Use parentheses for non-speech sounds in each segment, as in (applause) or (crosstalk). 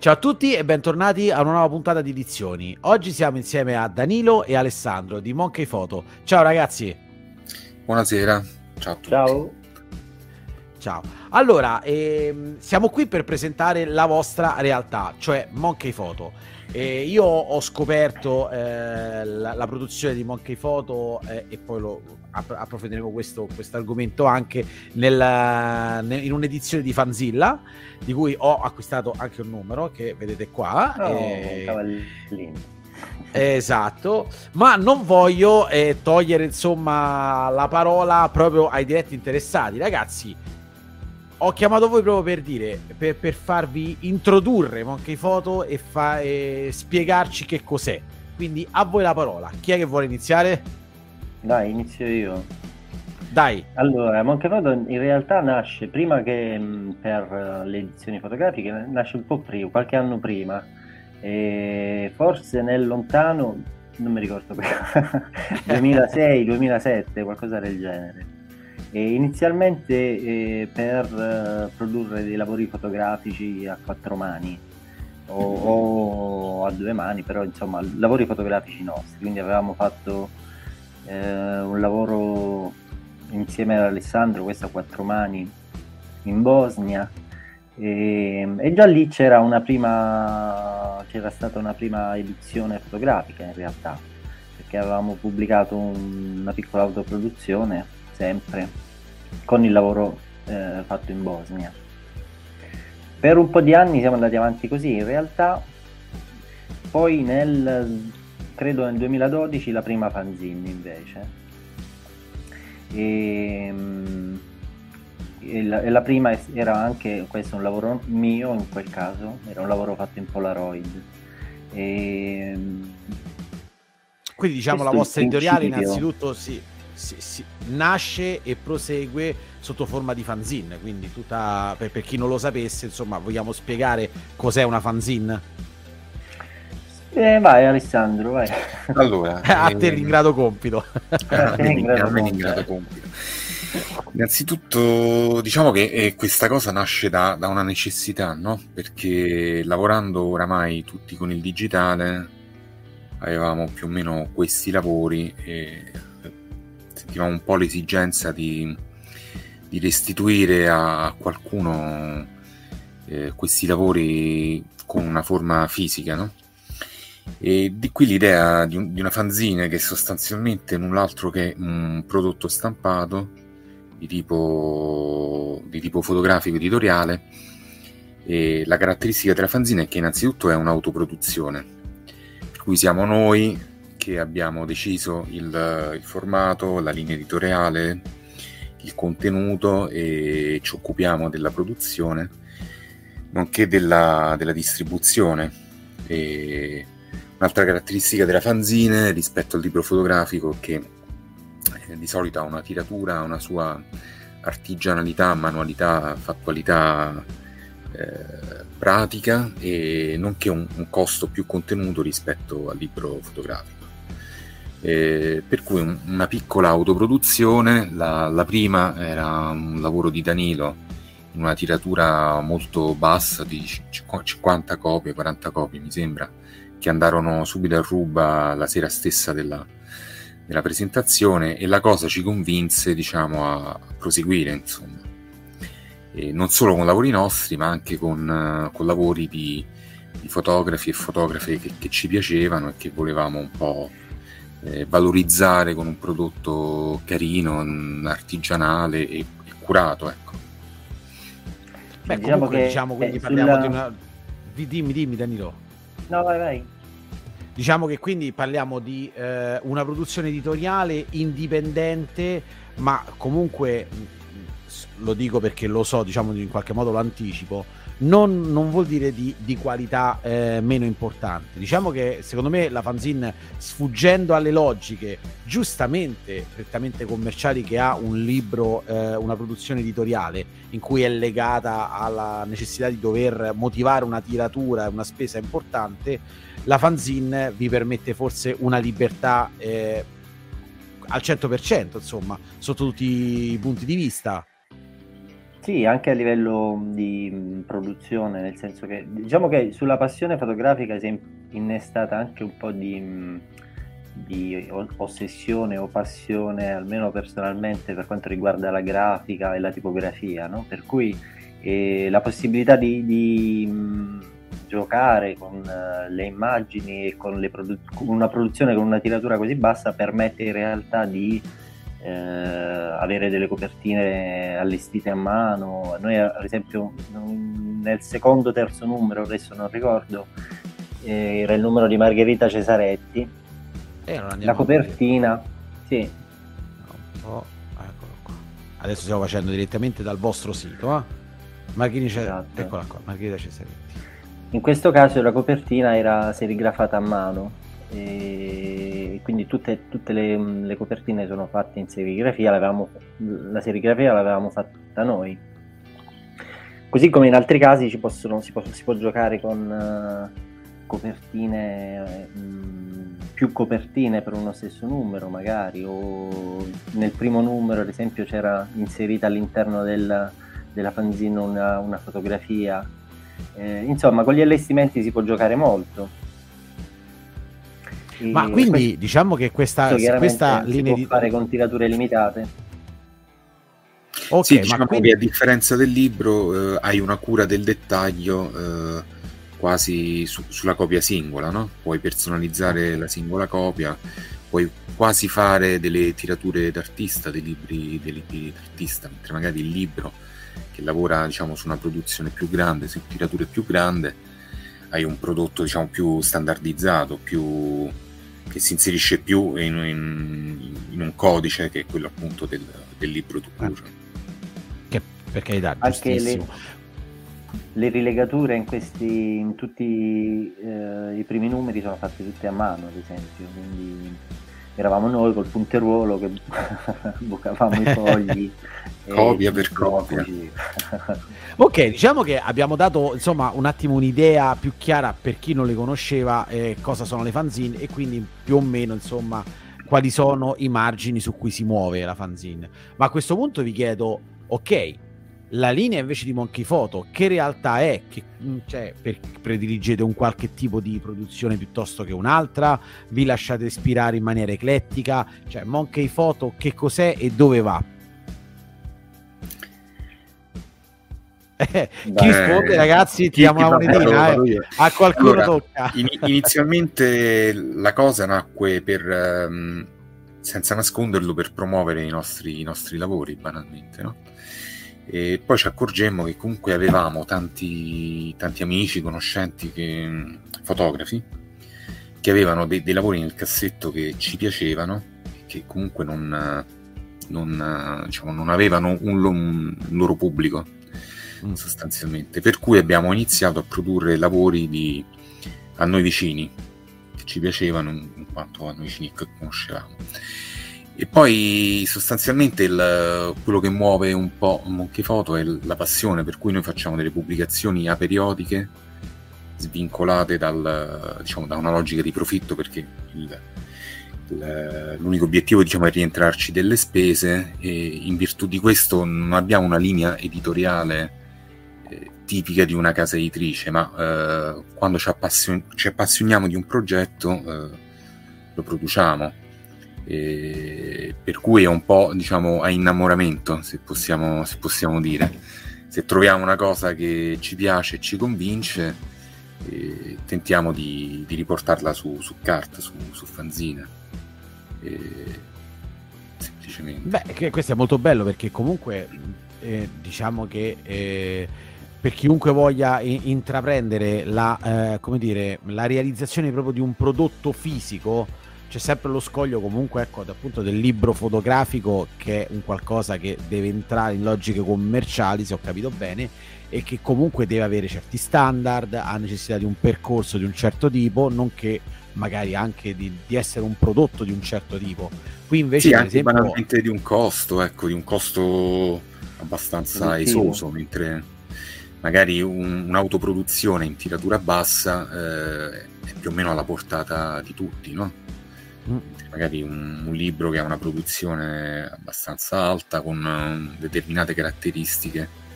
Ciao a tutti e bentornati a una nuova puntata di Edizioni. Oggi siamo insieme a Danilo e Alessandro di Monkey Photo. Ciao ragazzi. Buonasera. Ciao a tutti. Ciao. Ciao. Allora, ehm, siamo qui per presentare la vostra realtà, cioè Monkey Photo. Eh, io ho scoperto eh, la, la, produzione di Monkey Photo eh, e poi lo app- approfondiremo questo argomento anche nel, nel, in un'edizione di Fanzilla di cui ho acquistato anche un numero che vedete qua. Oh, eh, Esatto, ma non voglio eh, togliere insomma la parola proprio ai diretti interessati, ragazzi ho chiamato voi proprio per dire, per, per farvi introdurre Monkey Photo e, fa, e, spiegarci che cos'è. Quindi a voi la parola. Chi è che vuole iniziare? Dai, inizio io. Dai. Allora, Monkey Photo in realtà nasce prima che mh, per le edizioni fotografiche, nasce un po' prima, qualche anno prima. E forse nel lontano, non mi ricordo, 2006-2007, (laughs) (laughs) qualcosa del genere e inizialmente eh, per eh, produrre dei lavori fotografici a quattro mani o, o, a due mani, però insomma lavori fotografici nostri, quindi avevamo fatto eh, un lavoro insieme ad Alessandro, questo a quattro mani in Bosnia. E, e già lì c'era prima c'era stata una prima edizione fotografica in realtà perché avevamo pubblicato un, una piccola autoproduzione sempre, con il lavoro eh, fatto in Bosnia. Per un po' di anni siamo andati avanti così, in realtà poi nel, credo nel 2012 la prima fanzine invece. E, e, la, e la prima era anche, questo un lavoro mio in quel caso, era un lavoro fatto in Polaroid. E, quindi diciamo la vostra editoriale innanzitutto sì, si, si, nasce e prosegue sotto forma di fanzine. Quindi, tutta, per, per, chi non lo sapesse, insomma, vogliamo spiegare cos'è una fanzine? Eh, vai Alessandro, vai. Allora, (laughs) a te ringrato compito. (laughs) a me ringrato compito. Innanzitutto diciamo che eh, questa cosa nasce da, da, una necessità, no? Perché lavorando oramai tutti con il digitale avevamo più o meno questi lavori e sentivamo un po' l'esigenza di, di restituire a qualcuno eh, questi lavori con una forma fisica, no? E di qui l'idea di, un, di, una fanzine che è sostanzialmente null'altro che un prodotto stampato di tipo, di tipo fotografico editoriale. E la caratteristica della fanzine è che innanzitutto è un'autoproduzione, per cui siamo noi che abbiamo deciso il, il formato, la linea editoriale, il contenuto e ci occupiamo della produzione, nonché della, della distribuzione. E un'altra caratteristica della fanzine rispetto al libro fotografico è che eh, di solito ha una tiratura, una sua artigianalità, manualità, fattualità eh, pratica e nonché un, un costo più contenuto rispetto al libro fotografico. Eh, per cui un, una piccola autoproduzione, la, la, prima era un lavoro di Danilo in una tiratura molto bassa di 50 copie, 40 copie mi sembra, che andarono subito a ruba la sera stessa della, della presentazione e la cosa ci convinse diciamo, a proseguire insomma. E non solo con lavori nostri ma anche con, con lavori di, di, fotografi e fotografe che, che ci piacevano e che volevamo un po' eh, valorizzare con un prodotto carino, artigianale e, e curato. Ecco. Beh, diciamo comunque, che diciamo, quindi parliamo sulla... di una... Dimmi, dimmi Danilo. No, vai, vai. Diciamo che quindi parliamo di eh, una produzione editoriale indipendente, ma comunque lo dico perché lo so, diciamo in qualche modo lo anticipo, non, non vuol dire di, di qualità eh, meno importante. Diciamo che secondo me la fanzine, sfuggendo alle logiche giustamente prettamente commerciali che ha un libro, eh, una produzione editoriale in cui è legata alla necessità di dover motivare una tiratura, una spesa importante, la fanzine vi permette forse una libertà eh, al 100%, insomma, sotto tutti i punti di vista. Sì, anche a livello di produzione, nel senso che diciamo che sulla passione fotografica si è innestata anche un po' di, di ossessione o passione, almeno personalmente, per quanto riguarda la grafica e la tipografia, no? per cui eh, la possibilità di, di giocare con uh, le immagini e con, le produ- con una produzione con una tiratura così bassa permette in realtà di eh, avere delle copertine allestite a mano. Noi, ad esempio, nel secondo terzo numero, adesso non ricordo, eh, era il numero di Margherita Cesaretti. Eh, la copertina, sì. Oh, Adesso stiamo facendo direttamente dal vostro sito. Eh? Margherita, esatto. eccola qua, Margherita Cesaretti. In questo caso la copertina era serigrafata a mano e quindi tutte, tutte le, le, copertine sono fatte in serigrafia, la serigrafia l'avevamo fatta noi. Così come in altri casi possono, si, può, si, può, giocare con uh, copertine, mh, più copertine per uno stesso numero magari, o nel primo numero ad esempio c'era inserita all'interno del, della fanzine una, una fotografia. Eh, insomma, con gli allestimenti si può giocare molto. Ma quindi questo, diciamo che questa, questa linea di fare con tirature limitate. Okay, sì, diciamo quindi... che a differenza del libro eh, hai una cura del dettaglio eh, quasi su, sulla copia singola, no? Puoi personalizzare la singola copia, puoi quasi fare delle tirature d'artista, dei libri, dei libri d'artista, mentre magari il libro che lavora diciamo, su una produzione più grande, su tirature più grandi, hai un prodotto diciamo, più standardizzato, più, che si inserisce più in, in, in, un codice che è quello appunto del, del libro tu ah. Che per carità, anche le, le, rilegature in, questi, in tutti eh, i primi numeri sono fatte tutte a mano, ad esempio, quindi eravamo noi col punteruolo che (laughs) bucavamo i (laughs) fogli. copia per copia. (laughs) ok, diciamo che abbiamo dato insomma un attimo un'idea più chiara per chi non le conosceva eh, cosa sono le fanzine e quindi più o meno insomma quali sono i margini su cui si muove la fanzine. Ma a questo punto vi chiedo, ok, la linea invece di Monkey Photo, che realtà è? Che, mm, cioè, per, prediligete un qualche tipo di produzione piuttosto che un'altra? Vi lasciate ispirare in maniera eclettica? Cioè, Monkey Photo che cos'è e dove va? (laughs) Eh, chi risponde ragazzi tiriamo la monetina eh. a qualcuno allora, tocca in, inizialmente la cosa nacque per um, senza nasconderlo per promuovere i nostri, i nostri lavori banalmente no? E poi ci accorgemmo che comunque avevamo tanti, tanti amici, conoscenti, che, fotografi, che avevano dei, dei, lavori nel cassetto che ci piacevano e che comunque non, non, diciamo, non avevano un, un, loro pubblico mm. sostanzialmente. Per cui abbiamo iniziato a produrre lavori di, a noi vicini, che ci piacevano in quanto a noi vicini che conoscevamo e poi sostanzialmente il, quello che muove un po' Monkey Photo è la passione, per cui noi facciamo delle pubblicazioni aperiodiche, svincolate dal, diciamo, da una logica di profitto, perché il, il, l'unico obiettivo diciamo, è rientrarci delle spese e in virtù di questo non abbiamo una linea editoriale eh, tipica di una casa editrice, ma eh, quando ci, appassion- ci, appassioniamo di un progetto eh, lo produciamo e per cui è un po' diciamo a innamoramento se possiamo, se possiamo dire. Se troviamo una cosa che ci piace e ci convince eh, tentiamo di, di, riportarla su, su carta su, su fanzine. Eh, semplicemente. Beh questo è molto bello perché comunque eh, diciamo che eh, per chiunque voglia intraprendere la, eh, dire, la realizzazione proprio di un prodotto fisico c'è sempre lo scoglio comunque ecco appunto del libro fotografico che è un qualcosa che deve entrare in logiche commerciali se ho capito bene e che comunque deve avere certi standard ha necessità di un percorso di un certo tipo nonché magari anche di, di essere un prodotto di un certo tipo qui invece sì, anche esempio... banalmente di un costo ecco di un costo abbastanza esoso mentre magari un, un'autoproduzione in tiratura bassa eh, è più o meno alla portata di tutti no? Magari un, un, libro che ha una produzione abbastanza alta con uh, determinate caratteristiche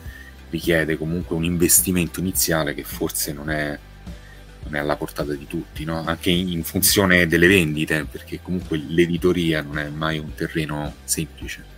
richiede comunque un investimento iniziale che forse non è, non è alla portata di tutti, no? anche in, funzione delle vendite, perché comunque l'editoria non è mai un terreno semplice.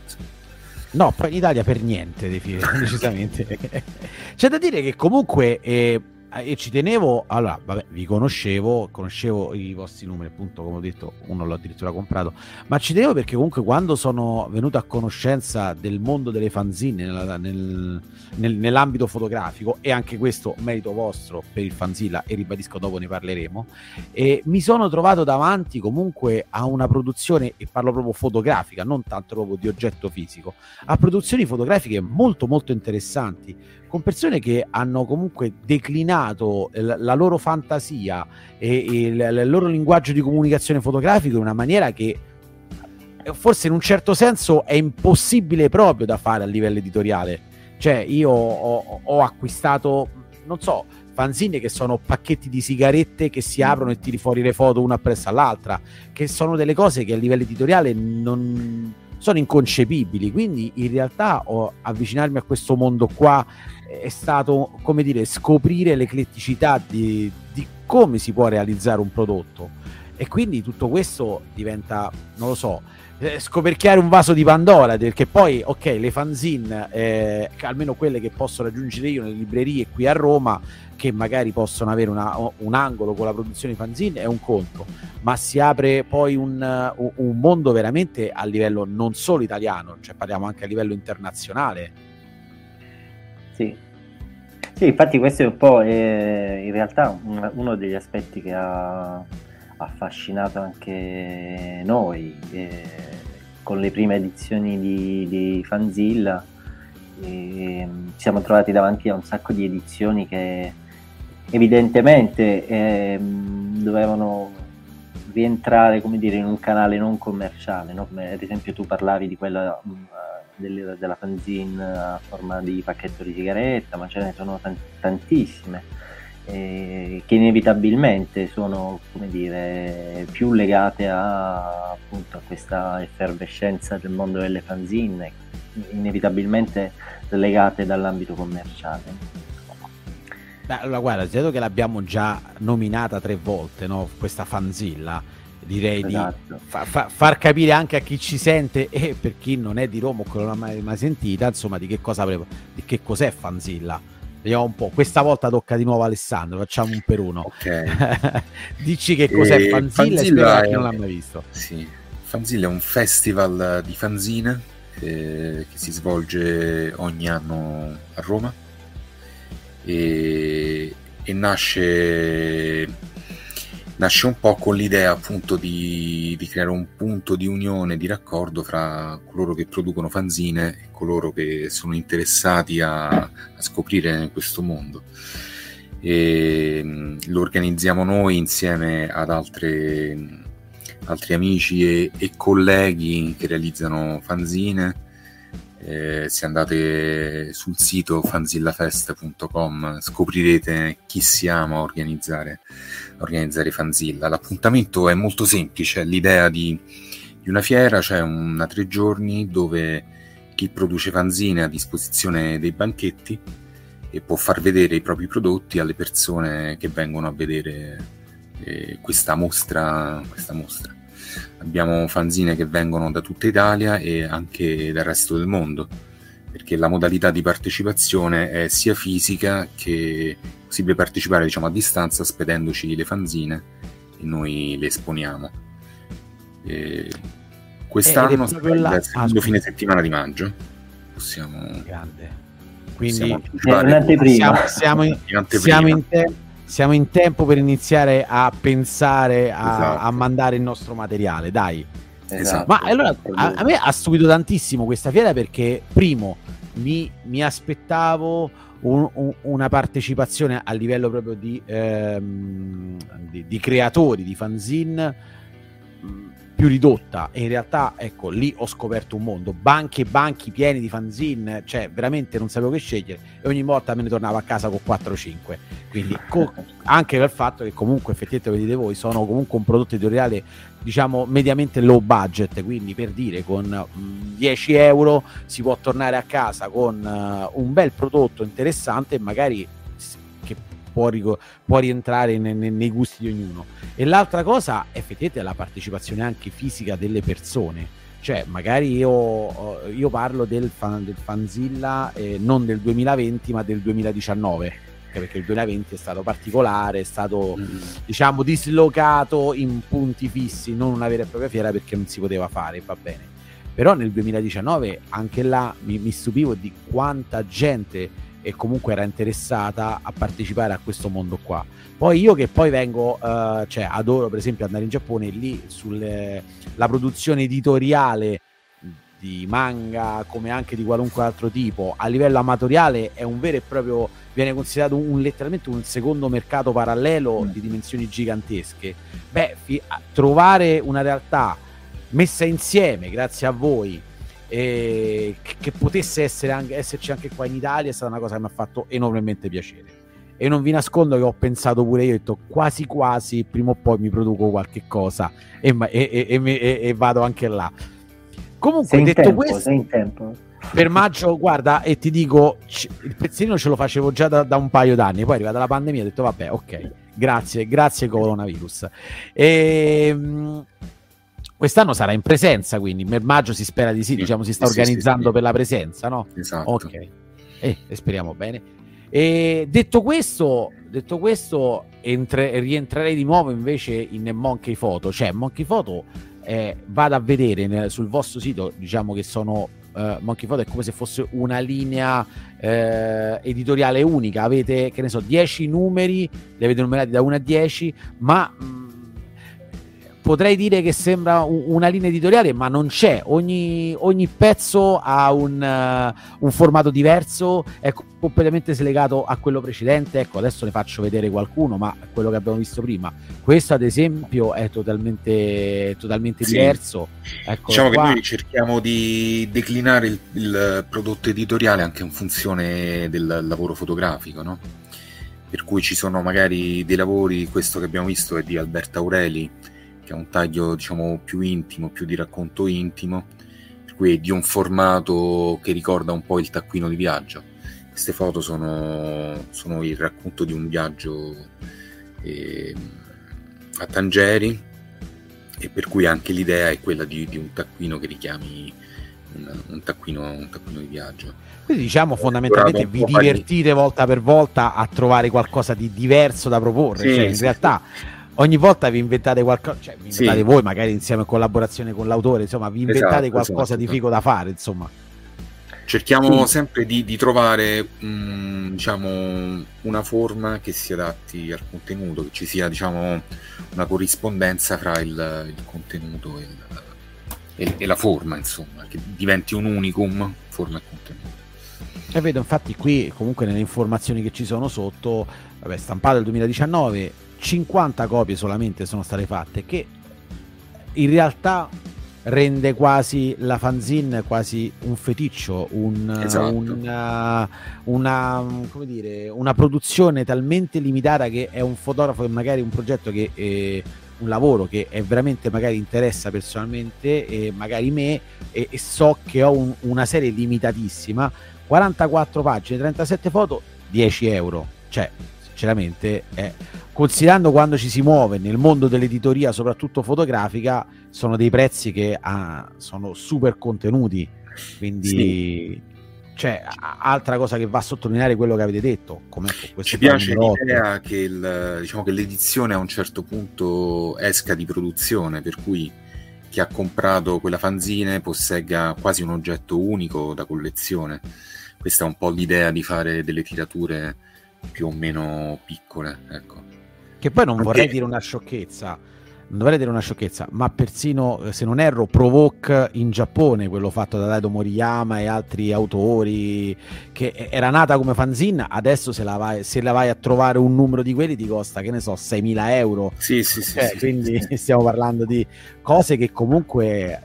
No, in Italia per niente, decisamente. (laughs) C'è da dire che comunque eh, e ci tenevo, allora, vabbè, vi conoscevo, conoscevo i vostri numeri, appunto, come ho detto, uno l'ho addirittura comprato, ma ci tenevo perché comunque quando sono venuto a conoscenza del mondo delle fanzine nel, nel, nel, nell'ambito fotografico, e anche questo merito vostro per il fanzilla, e ribadisco dopo ne parleremo, e mi sono trovato davanti comunque a una produzione, e parlo proprio fotografica, non tanto proprio di oggetto fisico, a produzioni fotografiche molto molto interessanti con persone che hanno comunque declinato la loro fantasia e, il, il loro linguaggio di comunicazione fotografico in una maniera che eh, forse in un certo senso è impossibile proprio da fare a livello editoriale. Cioè, io ho, ho acquistato, non so, fanzine che sono pacchetti di sigarette che si aprono e tiri fuori le foto una appresso all'altra, che sono delle cose che a livello editoriale non sono inconcepibili. Quindi in realtà ho, avvicinarmi a questo mondo qua è stato, come dire, scoprire l'ecletticità di, di come si può realizzare un prodotto. E quindi tutto questo diventa, non lo so, eh, scoperchiare un vaso di Pandora, perché poi, ok, le fanzine, eh, almeno quelle che posso raggiungere io nelle librerie qui a Roma, che magari possono avere una, un angolo con la produzione di fanzine, è un conto, ma si apre poi un, un mondo veramente a livello non solo italiano, cioè parliamo anche a livello internazionale sì. sì, infatti questo è un po' eh, in realtà un, uno degli aspetti che ha affascinato anche noi eh, con le prime edizioni di, di Fanzilla. Eh, ci siamo trovati davanti a un sacco di edizioni che evidentemente ehm, dovevano rientrare come dire, in un canale non commerciale, no? come ad esempio tu parlavi di quella del, della fanzine a forma di pacchetto di sigaretta, ma ce ne sono tant- tantissime eh, che inevitabilmente sono come dire, più legate a, appunto, a questa effervescenza del mondo delle fanzine, inevitabilmente legate dall'ambito commerciale. Beh, allora guarda, credo che l'abbiamo già nominata tre volte, no? questa fanzilla direi esatto. di fa, fa, far capire anche a chi ci sente e per chi non è di Roma o che non l'ha mai, mai sentita, insomma, di che, cosa, di che cos'è Fanzilla. Vediamo un po', questa volta tocca di nuovo Alessandro, facciamo un per uno. Ok. (laughs) Dici che cos'è e Fanzilla, Fanzilla e non l'ha mai visto. Sì, Fanzilla è un festival di fanzine eh, che si svolge ogni anno a Roma e, e nasce nasce un po' con l'idea appunto di, di, creare un punto di unione, di raccordo fra coloro che producono fanzine e coloro che sono interessati a, a scoprire questo mondo. E, mm, lo organizziamo noi insieme ad altre, altri amici e, e colleghi che realizzano fanzine eh, se andate sul sito fanzillafest.com scoprirete chi siamo a organizzare, a organizzare Fanzilla. L'appuntamento è molto semplice, l'idea di, di una fiera, cioè una tre giorni dove chi produce fanzine ha a disposizione dei banchetti e può far vedere i propri prodotti alle persone che vengono a vedere eh, questa mostra. Questa mostra. Abbiamo fanzine che vengono da tutta Italia e anche dal resto del mondo, perché la modalità di partecipazione è sia fisica che è possibile partecipare diciamo, a distanza spedendoci le fanzine e noi le esponiamo. E quest'anno è il secondo ah, fine settimana di maggio. Possiamo... Grande. Quindi siamo, siamo, in, siamo in tempo siamo in tempo per iniziare a pensare a, esatto. a mandare il nostro materiale, dai. Esatto. Ma allora a, a, me ha stupito tantissimo questa fiera perché, primo, mi, mi aspettavo un, un, una partecipazione a livello proprio di, ehm, di, di creatori di fanzine più ridotta. E in realtà ecco lì ho scoperto un mondo. Banchi e banchi pieni di fanzine cioè veramente non sapevo che scegliere. E ogni volta me ne tornavo a casa con 4-5 quindi co- (laughs) anche per il fatto che comunque effettivamente vedete voi sono comunque un prodotto editoriale diciamo mediamente low budget. Quindi per dire con mh, 10 euro si può tornare a casa con uh, un bel prodotto interessante e magari può, può rientrare ne, ne, nei gusti di ognuno. E l'altra cosa, effettivamente, è la partecipazione anche fisica delle persone. Cioè, magari io, io parlo del, fan, del Fanzilla eh, non del 2020, ma del 2019 perché il 2020 è stato particolare, è stato mm. diciamo dislocato in punti fissi, non una vera e propria fiera perché non si poteva fare, va bene. Però nel 2019 anche là mi, mi stupivo di quanta gente e comunque era interessata a partecipare a questo mondo qua. Poi io che poi vengo, uh, cioè adoro per esempio andare in Giappone lì sulla produzione editoriale di manga come anche di qualunque altro tipo a livello amatoriale è un vero e proprio viene considerato un, un letteralmente un secondo mercato parallelo mm. di dimensioni gigantesche beh fi- trovare una realtà messa insieme grazie a voi e che potesse essere anche, esserci anche qua in Italia è stata una cosa che mi ha fatto enormemente piacere. E non vi nascondo che ho pensato pure io ho detto quasi quasi prima o poi mi produco qualche cosa e, e, e, e vado anche là. Comunque sei detto tempo, questo per maggio guarda e ti dico il pezzino ce lo facevo già da, da un paio d'anni poi è arrivata la pandemia ho detto vabbè ok grazie grazie coronavirus. E ehm, Quest'anno sarà in presenza, quindi per maggio si spera di sì, sì diciamo si sta sì, organizzando sì, per la presenza, no? Esatto. Ok, eh, speriamo bene. E detto questo, detto questo entre, rientrerei di nuovo invece in Monkey Photo, cioè Monkey Photo eh, vado a vedere nel, sul vostro sito, diciamo che sono uh, Monkey Photo è come se fosse una linea eh, editoriale unica, avete che ne so 10 numeri, li avete numerati da 1 a 10, ma mh, potrei dire che sembra una linea editoriale, ma non c'è. Ogni, ogni pezzo ha un, uh, un, formato diverso, è completamente slegato a quello precedente. Ecco, adesso ne faccio vedere qualcuno, ma quello che abbiamo visto prima. Questo, ad esempio, è totalmente, totalmente sì. diverso. Eccolo diciamo qua. che noi cerchiamo di declinare il, il prodotto editoriale anche in funzione del lavoro fotografico, no? Per cui ci sono magari dei lavori, questo che abbiamo visto è di Alberto Aureli, che è un taglio diciamo più intimo, più di racconto intimo, per cui è di un formato che ricorda un po' il taccuino di viaggio. Queste foto sono, sono il racconto di un viaggio eh, a Tangeri e per cui anche l'idea è quella di, di un taccuino che richiami un, un, taccuino, un, taccuino, di viaggio. Quindi diciamo fondamentalmente vi divertite volta per volta a trovare qualcosa di diverso da proporre, sì, cioè in sì, realtà sì ogni volta vi inventate qualcosa, cioè vi inventate sì. voi magari insieme in collaborazione con l'autore, insomma, vi inventate esatto, qualcosa esatto. di figo da fare, insomma. Cerchiamo sì. sempre di, di trovare um, diciamo, una forma che si adatti al contenuto, che ci sia diciamo, una corrispondenza fra il, il contenuto e, il, e, e, la forma, insomma, che diventi un unicum, forma e contenuto. E vedo infatti qui comunque nelle informazioni che ci sono sotto, vabbè, stampato nel 2019, 50 copie solamente sono state fatte, che in realtà rende quasi la fanzine quasi un feticcio, un, esatto. una, una, dire, una, produzione talmente limitata che è un fotografo e magari un progetto che è un lavoro che è veramente magari interessa personalmente e magari me e, e so che ho un, una serie limitatissima 44 pagine 37 foto 10 euro cioè sinceramente è considerando quando ci si muove nel mondo dell'editoria, soprattutto fotografica, sono dei prezzi che ah, sono super contenuti. Quindi, sì. cioè, altra cosa che va a sottolineare quello che avete detto. Come ci piace l'idea che, il, diciamo che l'edizione a un certo punto esca di produzione, per cui chi ha comprato quella fanzine possegga quasi un oggetto unico da collezione. Questa è un po' l'idea di fare delle tirature più o meno piccole. Ecco. Che poi non vorrei dire una sciocchezza, non dovrei dire una sciocchezza, ma persino, eh, se non erro, Provoke in Giappone, quello fatto da Daido Moriyama e altri autori, che era nata come fanzine, adesso se la, vai, se la vai a trovare un numero di quelli ti costa, che ne so, 6.000 euro. Sì, sì, sì. Eh, sì quindi sì. (laughs) stiamo parlando di cose che comunque,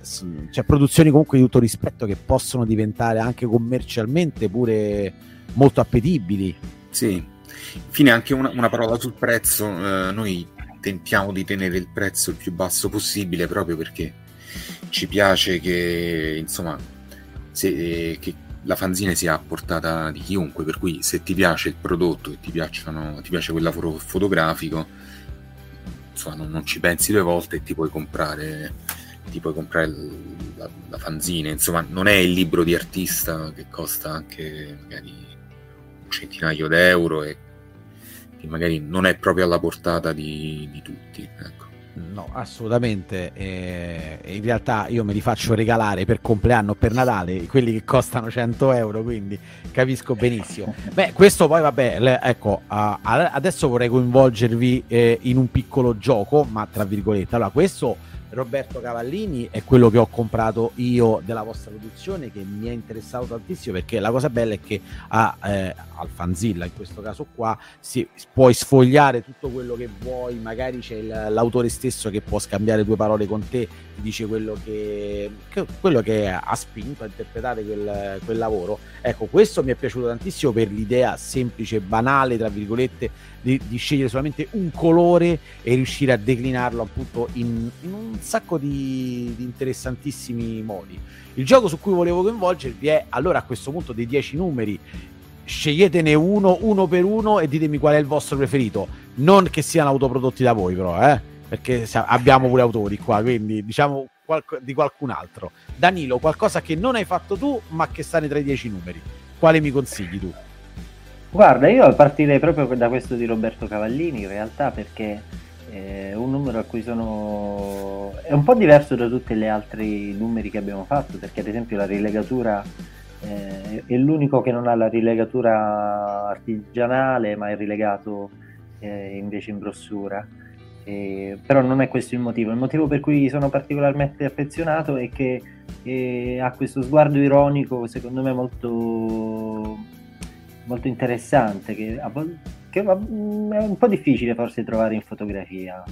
cioè produzioni comunque di tutto rispetto che possono diventare anche commercialmente pure molto appetibili. Sì, infine anche una, una parola sul prezzo, eh, noi tentiamo di tenere il prezzo il più basso possibile proprio perché ci piace che insomma se, che la fanzine sia a portata di chiunque per cui se ti piace il prodotto e ti, ti piace quel lavoro fotografico insomma non, non, ci pensi due volte e ti puoi comprare ti puoi comprare la, la fanzine. Insomma non è il libro di artista che costa anche magari centinaio d'euro e che magari non è proprio alla portata di, di tutti. Ecco. No, assolutamente. E in realtà io me li faccio regalare per compleanno o per Natale, quelli che costano 100 euro, quindi capisco benissimo. (laughs) Beh, questo poi vabbè, ecco, uh, adesso vorrei coinvolgervi eh, in un piccolo gioco, ma tra virgolette. Allora, questo Roberto Cavallini è quello che ho comprato io della vostra produzione che mi è interessato tantissimo perché la cosa bella è che a, eh, al Fanzilla in questo caso qua si, puoi sfogliare tutto quello che vuoi magari c'è il, l'autore stesso che può scambiare due parole con te ti dice quello che, che, quello che ha spinto a interpretare quel, quel lavoro. Ecco questo mi è piaciuto tantissimo per l'idea semplice banale tra virgolette di, di, scegliere solamente un colore e riuscire a declinarlo appunto in, in un sacco di, di, interessantissimi modi. Il gioco su cui volevo coinvolgervi è allora a questo punto dei 10 numeri. Sceglietene uno, uno per uno e ditemi qual è il vostro preferito. Non che siano autoprodotti da voi, però, eh? perché abbiamo pure autori qua, quindi diciamo di qualcun altro. Danilo, qualcosa che non hai fatto tu, ma che sta nei tra i 10 numeri. Quale mi consigli tu? Guarda, io partirei proprio da questo di Roberto Cavallini in realtà perché è un numero a cui sono... è un po' diverso da tutti gli altri numeri che abbiamo fatto perché ad esempio la rilegatura eh, è l'unico che non ha la rilegatura artigianale ma è rilegato eh, invece in brossura. Eh, però non è questo il motivo. Il motivo per cui sono particolarmente affezionato è che eh, ha questo sguardo ironico, secondo me molto, molto interessante, che, che, è un po' difficile forse trovare in fotografia.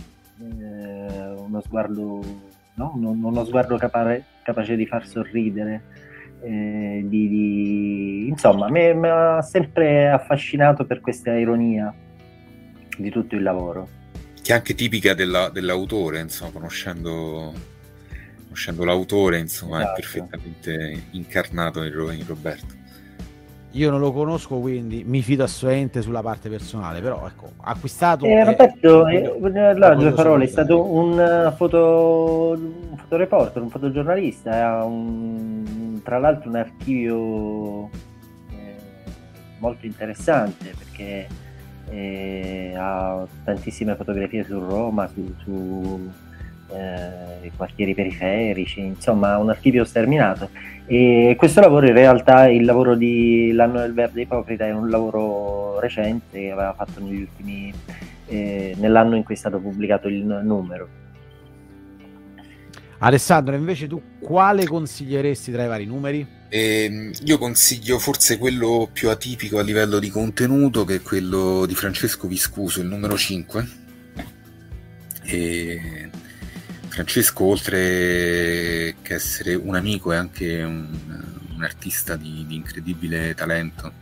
Eh, uno sguardo, no? uno, uno sguardo capace, capace di far sorridere. Eh, di, di... insomma mi, mi ha sempre affascinato per questa ironia di tutto il lavoro che è anche tipica della, dell'autore, insomma, conoscendo, conoscendo l'autore, insomma, esatto. è perfettamente incarnato in, in, Roberto. Io non lo conosco, quindi mi fido assolutamente sulla parte personale, però ecco, acquistato... Eh, Roberto, è, eh, allora, due parole, è stato un, foto, un fotoreporter, un fotogiornalista, un, tra l'altro un archivio eh, molto interessante perché eh, ha tantissime fotografie su Roma, su, su eh, quartieri periferici, insomma un archivio sterminato. E questo lavoro in realtà, il lavoro di L'anno del verde ipocrita, è un lavoro recente che aveva fatto negli ultimi, eh, nell'anno in cui è stato pubblicato il numero. Alessandro, invece tu quale consiglieresti tra i vari numeri? Eh, io consiglio forse quello più atipico a livello di contenuto, che è quello di Francesco Viscuso, il numero 5. E Francesco, oltre che essere un amico, è anche un, un artista di, di, incredibile talento.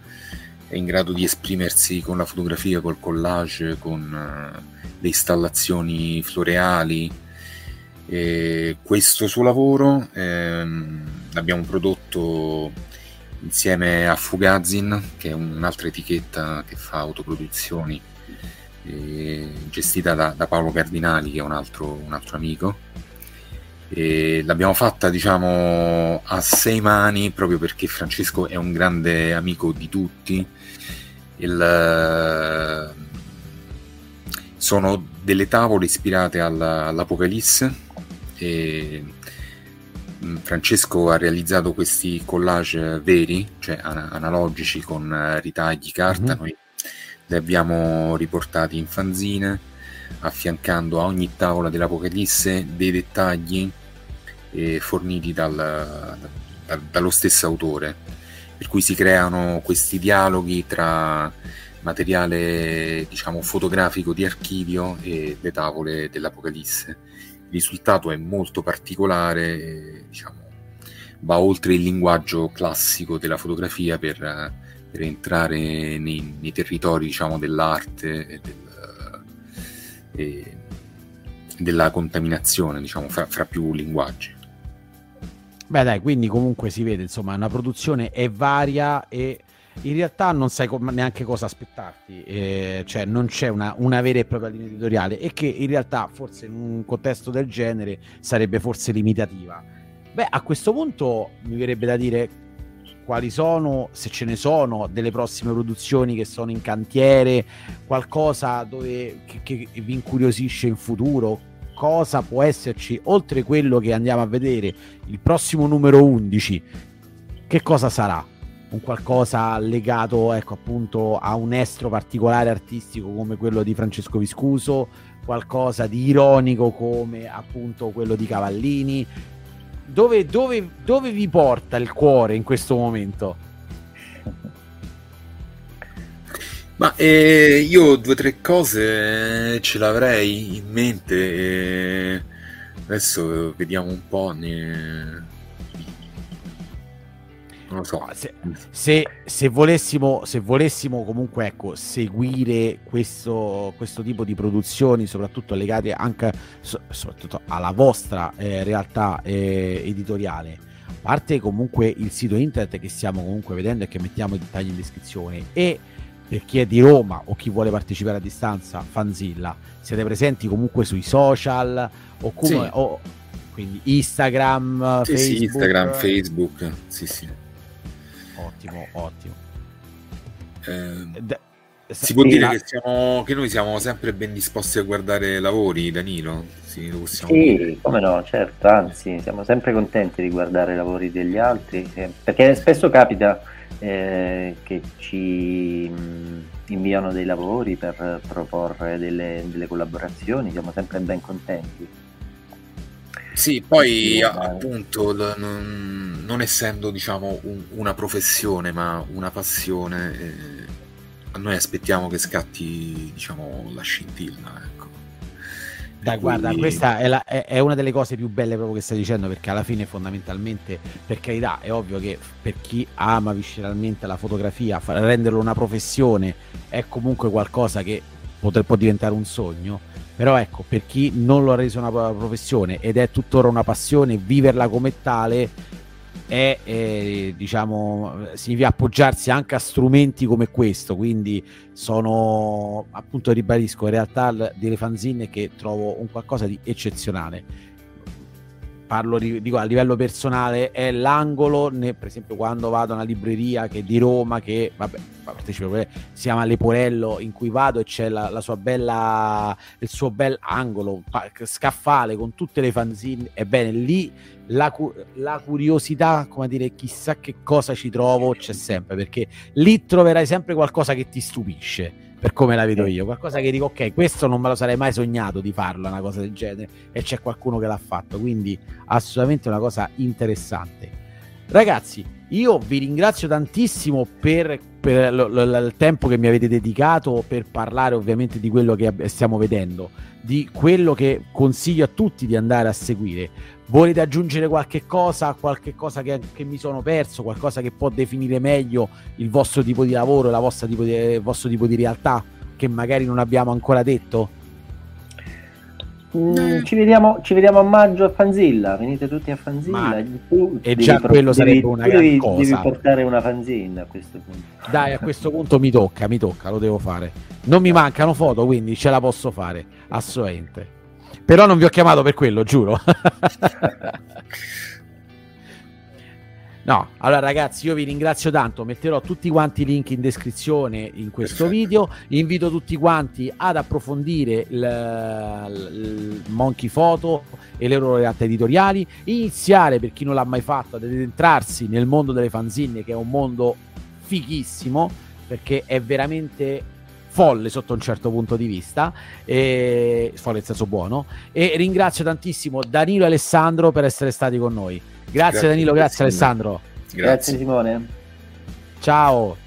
È in grado di esprimersi con la fotografia, col collage, con uh, le installazioni floreali e questo suo lavoro ehm, l'abbiamo prodotto insieme a Fugazin, che è un'altra etichetta che fa autoproduzioni, eh, gestita da, da, Paolo Cardinali, che è un altro, un altro amico. E l'abbiamo fatta diciamo a sei mani proprio perché Francesco è un grande amico di tutti Il, sono delle tavole ispirate alla, all'Apocalisse e mm, Francesco ha realizzato questi collage veri, cioè analogici con ritagli carta, mm-hmm. noi li abbiamo riportati in fanzine, affiancando a ogni tavola dell'Apocalisse dei dettagli eh, forniti dal, da, dallo stesso autore, per cui si creano questi dialoghi tra materiale diciamo fotografico di archivio e le tavole dell'Apocalisse. Il risultato è molto particolare, e, diciamo, va oltre il linguaggio classico della fotografia per, per entrare nei, nei, territori diciamo, dell'arte e, del, e della contaminazione diciamo, fra, fra più linguaggi. Beh dai, quindi comunque si vede, insomma, una produzione è varia e in realtà non sai com- neanche cosa aspettarti, eh, cioè non c'è una, una, vera e propria linea editoriale e che in realtà forse in un contesto del genere sarebbe forse limitativa. Beh, a questo punto mi verrebbe da dire quali sono, se ce ne sono, delle prossime produzioni che sono in cantiere, qualcosa dove, che, che vi incuriosisce in futuro, cosa può esserci oltre quello che andiamo a vedere il prossimo numero 11 che cosa sarà? Un qualcosa legato ecco appunto a un estro particolare artistico come quello di Francesco Viscuso qualcosa di ironico come appunto quello di Cavallini dove, dove, dove vi porta il cuore in questo momento Ma eh, io due o tre cose ce l'avrei in mente. E adesso vediamo un po'. Ne... Non lo so. Se, se, se, volessimo, se volessimo comunque ecco, seguire questo, questo tipo di produzioni, soprattutto legate anche so, soprattutto alla vostra eh, realtà eh, editoriale, a parte comunque il sito internet che stiamo comunque vedendo e che mettiamo i dettagli in descrizione e per chi è di Roma o chi vuole partecipare a distanza, Fanzilla, siete presenti comunque sui social o come, sì. o, quindi Instagram, sì, Facebook. Sì, Instagram, Facebook, sì, sì. Ottimo, ottimo. Eh, D- si può dire che, siamo, che, noi siamo sempre ben disposti a guardare lavori, Danilo? Sì, sì come no, certo, anzi, siamo sempre contenti di guardare i lavori degli altri, eh, perché spesso capita eh, che ci mm, inviano dei lavori per proporre delle, delle collaborazioni, siamo sempre ben contenti. Sì, poi appunto non, non, essendo diciamo un, una professione ma una passione, eh, noi aspettiamo che scatti diciamo la scintilla. Ecco. Dai, guarda, questa è, la, è, è, una delle cose più belle proprio che stai dicendo, perché alla fine fondamentalmente, per carità, è ovvio che per chi ama visceralmente la fotografia, renderlo una professione è comunque qualcosa che potrebbe, diventare un sogno, però ecco, per chi non lo ha reso una professione ed è tuttora una passione, viverla come tale è, è diciamo significa appoggiarsi anche a strumenti come questo. Quindi sono appunto ribadisco in realtà delle fanzine che trovo un qualcosa di eccezionale parlo di, dico, a livello personale, è l'angolo, ne, per esempio quando vado a una libreria che di Roma, che vabbè, partecipo, si chiama Leporello, in cui vado e c'è la, la sua bella, il suo bel angolo, scaffale con tutte le fanzine, ebbene lì la, la, curiosità, come dire, chissà che cosa ci trovo, c'è sempre, perché lì troverai sempre qualcosa che ti stupisce per come la vedo io. Qualcosa che dico, ok, questo non me lo sarei mai sognato di farlo, una cosa del genere, e c'è qualcuno che l'ha fatto, quindi assolutamente una cosa interessante. Ragazzi, io vi ringrazio tantissimo per, per l- l- il tempo che mi avete dedicato per parlare ovviamente di quello che stiamo vedendo, di quello che consiglio a tutti di andare a seguire. Volete aggiungere qualche cosa, qualche cosa che, che, mi sono perso, qualcosa che può definire meglio il vostro tipo di lavoro, la vostra tipo di, il vostro tipo di realtà che magari non abbiamo ancora detto? Mm, ci, vediamo, ci, vediamo, a maggio a Fanzilla. Venite tutti a Fanzilla. Ma... e già quello sarebbe devi, una devi, cosa. Devi portare una fanzilla a questo punto. Dai, a questo punto mi tocca, mi tocca, lo devo fare. Non mi mancano foto, quindi ce la posso fare assolutamente. Però non vi ho chiamato per quello, giuro. (laughs) No, allora ragazzi, io vi ringrazio tanto, metterò tutti quanti i link in descrizione in questo Perfetto. video, invito tutti quanti ad approfondire il, il Monkey Photo e le loro realtà editoriali, iniziare per chi non l'ha mai fatto ad entrarsi nel mondo delle fanzine che è un mondo fighissimo perché è veramente folle sotto un certo punto di vista, e, folle in senso buono, e ringrazio tantissimo Danilo e Alessandro per essere stati con noi. Grazie, grazie Danilo, grazie Alessandro. Grazie, grazie Simone. Ciao.